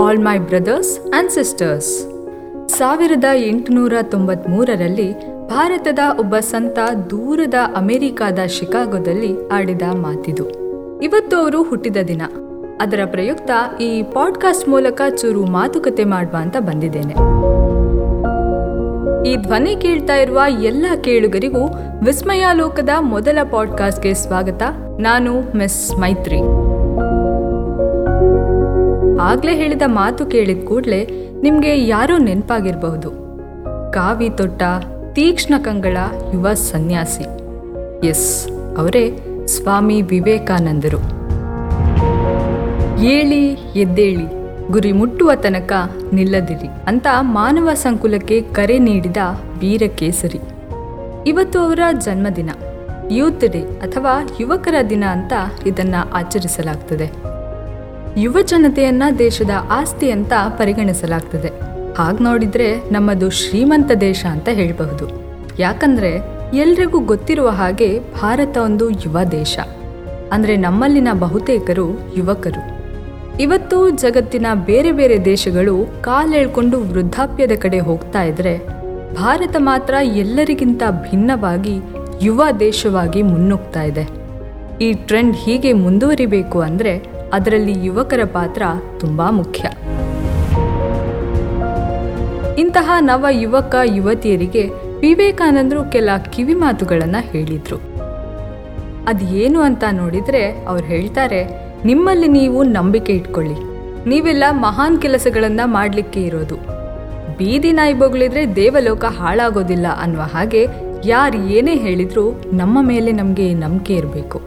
All my brothers and sisters ಸಾವಿರದ ಎಂಟುನೂರ ತೊಂಬತ್ಮೂರರಲ್ಲಿ ಭಾರತದ ಒಬ್ಬ ಸಂತ ದೂರದ ಅಮೆರಿಕಾದ ಶಿಕಾಗೋದಲ್ಲಿ ಆಡಿದ ಮಾತಿದು. ಇವತ್ತು ಅವರು ಹುಟ್ಟಿದ ದಿನ. ಅದರ ಪ್ರಯುಕ್ತ ಈ ಪಾಡ್ಕಾಸ್ಟ್ ಮೂಲಕ ಚೂರು ಮಾತುಕತೆ ಮಾಡುವ ಅಂತ ಬಂದಿದ್ದೇನೆ. ಈ ಧ್ವನಿ ಕೇಳ್ತಾ ಇರುವ ಎಲ್ಲ ಕೇಳುಗರಿಗೂ ವಿಸ್ಮಯಾಲೋಕದ ಮೊದಲ ಪಾಡ್ಕಾಸ್ಟ್ಗೆ ಸ್ವಾಗತ. ನಾನು ಮಿಸ್ ಮೈತ್ರಿ. ಆಗ್ಲೇ ಹೇಳಿದ ಮಾತು ಕೇಳಿದ ಕೂಡಲೇ ನಿಮಗೆ ಯಾರೋ ನೆನಪಾಗಿರಬಹುದು. ಕಾವಿ ತೊಟ್ಟ, ತೀಕ್ಷ್ಣ ಕಂಗಳ ಯುವ ಸನ್ಯಾಸಿ. ಎಸ್, ಅವರೇ ಸ್ವಾಮಿ ವಿವೇಕಾನಂದರು. ಏಳಿ, ಎದ್ದೇಳಿ, ಗುರಿ ಮುಟ್ಟುವ ತನಕ ನಿಲ್ಲದಿರಿ ಅಂತ ಮಾನವ ಸಂಕುಲಕ್ಕೆ ಕರೆ ನೀಡಿದ ವೀರಕೇಸರಿ. ಇವತ್ತು ಅವರ ಜನ್ಮದಿನ. ಯೂತ್ ಡೇ ಅಥವಾ ಯುವಕರ ದಿನ ಅಂತ ಇದನ್ನ ಆಚರಿಸಲಾಗ್ತದೆ. ಯುವ ಜನತೆಯನ್ನ ದೇಶದ ಆಸ್ತಿ ಅಂತ ಪರಿಗಣಿಸಲಾಗ್ತದೆ. ಹಾಗ ನೋಡಿದ್ರೆ ನಮ್ಮದು ಶ್ರೀಮಂತ ದೇಶ ಅಂತ ಹೇಳಬಹುದು. ಯಾಕಂದ್ರೆ ಎಲ್ರಿಗೂ ಗೊತ್ತಿರುವ ಹಾಗೆ ಭಾರತ ಒಂದು ಯುವ ದೇಶ. ಅಂದ್ರೆ ನಮ್ಮಲ್ಲಿನ ಬಹುತೇಕರು ಯುವಕರು. ಇವತ್ತು ಜಗತ್ತಿನ ಬೇರೆ ಬೇರೆ ದೇಶಗಳು ಕಾಲೆಳ್ಕೊಂಡು ವೃದ್ಧಾಪ್ಯದ ಕಡೆ ಹೋಗ್ತಾ ಇದ್ರೆ ಭಾರತ ಮಾತ್ರ ಎಲ್ಲರಿಗಿಂತ ಭಿನ್ನವಾಗಿ ಯುವ ದೇಶವಾಗಿ ಮುನ್ನುಗ್ತಾ ಇದೆ. ಈ ಟ್ರೆಂಡ್ ಹೀಗೆ ಮುಂದುವರಿಬೇಕು ಅಂದ್ರೆ ಅದರಲ್ಲಿ ಯುವಕರ ಪಾತ್ರ ತುಂಬಾ ಮುಖ್ಯ. ಇಂತಹ ನವ ಯುವಕ ಯುವತಿಯರಿಗೆ ವಿವೇಕಾನಂದರು ಕೆಲ ಕಿವಿ ಮಾತುಗಳನ್ನ ಹೇಳಿದ್ರು. ಅದೇನು ಅಂತ ನೋಡಿದ್ರೆ ಅವ್ರು ಹೇಳ್ತಾರೆ, ನಿಮ್ಮಲ್ಲಿ ನೀವು ನಂಬಿಕೆ ಇಟ್ಕೊಳ್ಳಿ. ನೀವೆಲ್ಲ ಮಹಾನ್ ಕೆಲಸಗಳನ್ನು ಮಾಡಲಿಕ್ಕೆ ಇರೋದು. ಬೀದಿ ನಾಯಿ ಬೊಗಳಿದ್ರೆ ದೇವಲೋಕ ಹಾಳಾಗೋದಿಲ್ಲ ಅನ್ನುವ ಹಾಗೆ ಯಾರು ಏನೇ ಹೇಳಿದರೂ ನಮ್ಮ ಮೇಲೆ ನಮಗೆ ನಂಬಿಕೆ ಇರಬೇಕು.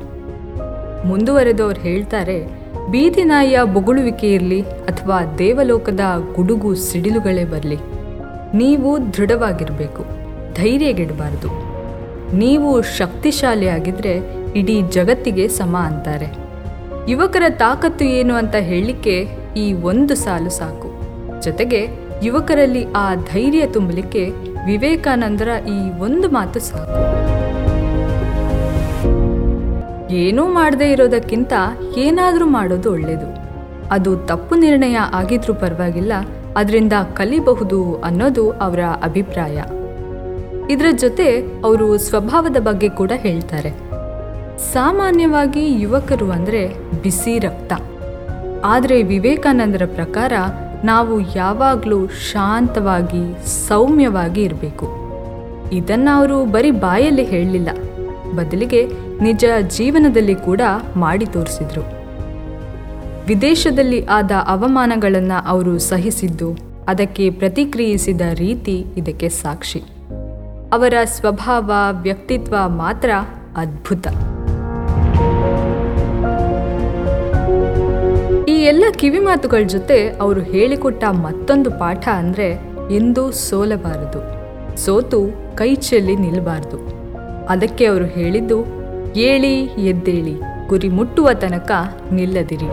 ಮುಂದುವರೆದು ಅವ್ರು ಹೇಳ್ತಾರೆ ಬೀದಿ ನಾಯಿಯ ಬೊಗಳುವಿಕೆ ಇರಲಿ ಅಥವಾ ದೇವಲೋಕದ ಗುಡುಗು ಸಿಡಿಲುಗಳೇ ಬರಲಿ. ನೀವು ದೃಢವಾಗಿರಬೇಕು, ಧೈರ್ಯಗೆಡಬಾರ್ದು. ನೀವು ಶಕ್ತಿಶಾಲಿಯಾಗಿದ್ದರೆ ಇಡೀ ಜಗತ್ತಿಗೆ ಸಮ ಅಂತಾರೆ. ಯುವಕರ ತಾಕತ್ತು ಏನು ಅಂತ ಹೇಳಲಿಕ್ಕೆ ಈ ಒಂದು ಸಾಲು ಸಾಕು. ಜೊತೆಗೆ ಯುವಕರಲ್ಲಿ ಆ ಧೈರ್ಯ ತುಂಬಲಿಕ್ಕೆ ವಿವೇಕಾನಂದರ ಈ ಒಂದು ಮಾತು ಸಾಕು. ಏನೂ ಮಾಡದೇ ಇರೋದಕ್ಕಿಂತ ಏನಾದರೂ ಮಾಡೋದು ಒಳ್ಳೆಯದು ಅದು ತಪ್ಪು ನಿರ್ಣಯ ಆಗಿದ್ರೂ ಪರವಾಗಿಲ್ಲ, ಅದರಿಂದ ಕಲಿಬಹುದು ಅನ್ನೋದು ಅವರ ಅಭಿಪ್ರಾಯ. ಇದರ ಜೊತೆ ಅವರು ಸ್ವಭಾವದ ಬಗ್ಗೆ ಕೂಡ ಹೇಳ್ತಾರೆ. ಸಾಮಾನ್ಯವಾಗಿ ಯುವಕರು ಅಂದರೆ ಬಿಸಿ ರಕ್ತ. ಆದರೆ ವಿವೇಕಾನಂದರ ಪ್ರಕಾರ ನಾವು ಯಾವಾಗಲೂ ಶಾಂತವಾಗಿ, ಸೌಮ್ಯವಾಗಿ ಇರಬೇಕು. ಇದನ್ನು ಅವರು ಬರೀ ಬಾಯಲ್ಲಿ ಹೇಳಲಿಲ್ಲ. ಬದಲಿಗೆ ನಿಜ ಜೀವನದಲ್ಲಿ ಕೂಡ ಮಾಡಿ ತೋರಿಸಿದ್ರು. ವಿದೇಶದಲ್ಲಿ ಆದ ಅವಮಾನಗಳನ್ನು ಅವರು ಸಹಿಸಿದ್ದು, ಅದಕ್ಕೆ ಪ್ರತಿಕ್ರಿಯಿಸಿದ ರೀತಿ ಇದಕ್ಕೆ ಸಾಕ್ಷಿ. ಅವರ ಸ್ವಭಾವ, ವ್ಯಕ್ತಿತ್ವ ಮಾತ್ರ ಅದ್ಭುತ. ಈ ಎಲ್ಲ ಕಿವಿಮಾತುಗಳ ಜೊತೆ ಅವರು ಹೇಳಿಕೊಟ್ಟ ಮತ್ತೊಂದು ಪಾಠ ಅಂದರೆ ಎಂದೂ ಸೋಲಬಾರದು. ಸೋತು ಕೈ ಚೆಲ್ಲಿ ನಿಲ್ಲಬಾರ್ದು ಅದಕ್ಕೆ ಅವರು ಹೇಳಿದ್ದು ಏಳಿ ಎದ್ದೇಳಿ ಗುರಿ ಮುಟ್ಟುವ ತನಕ ನಿಲ್ಲದಿರಿ.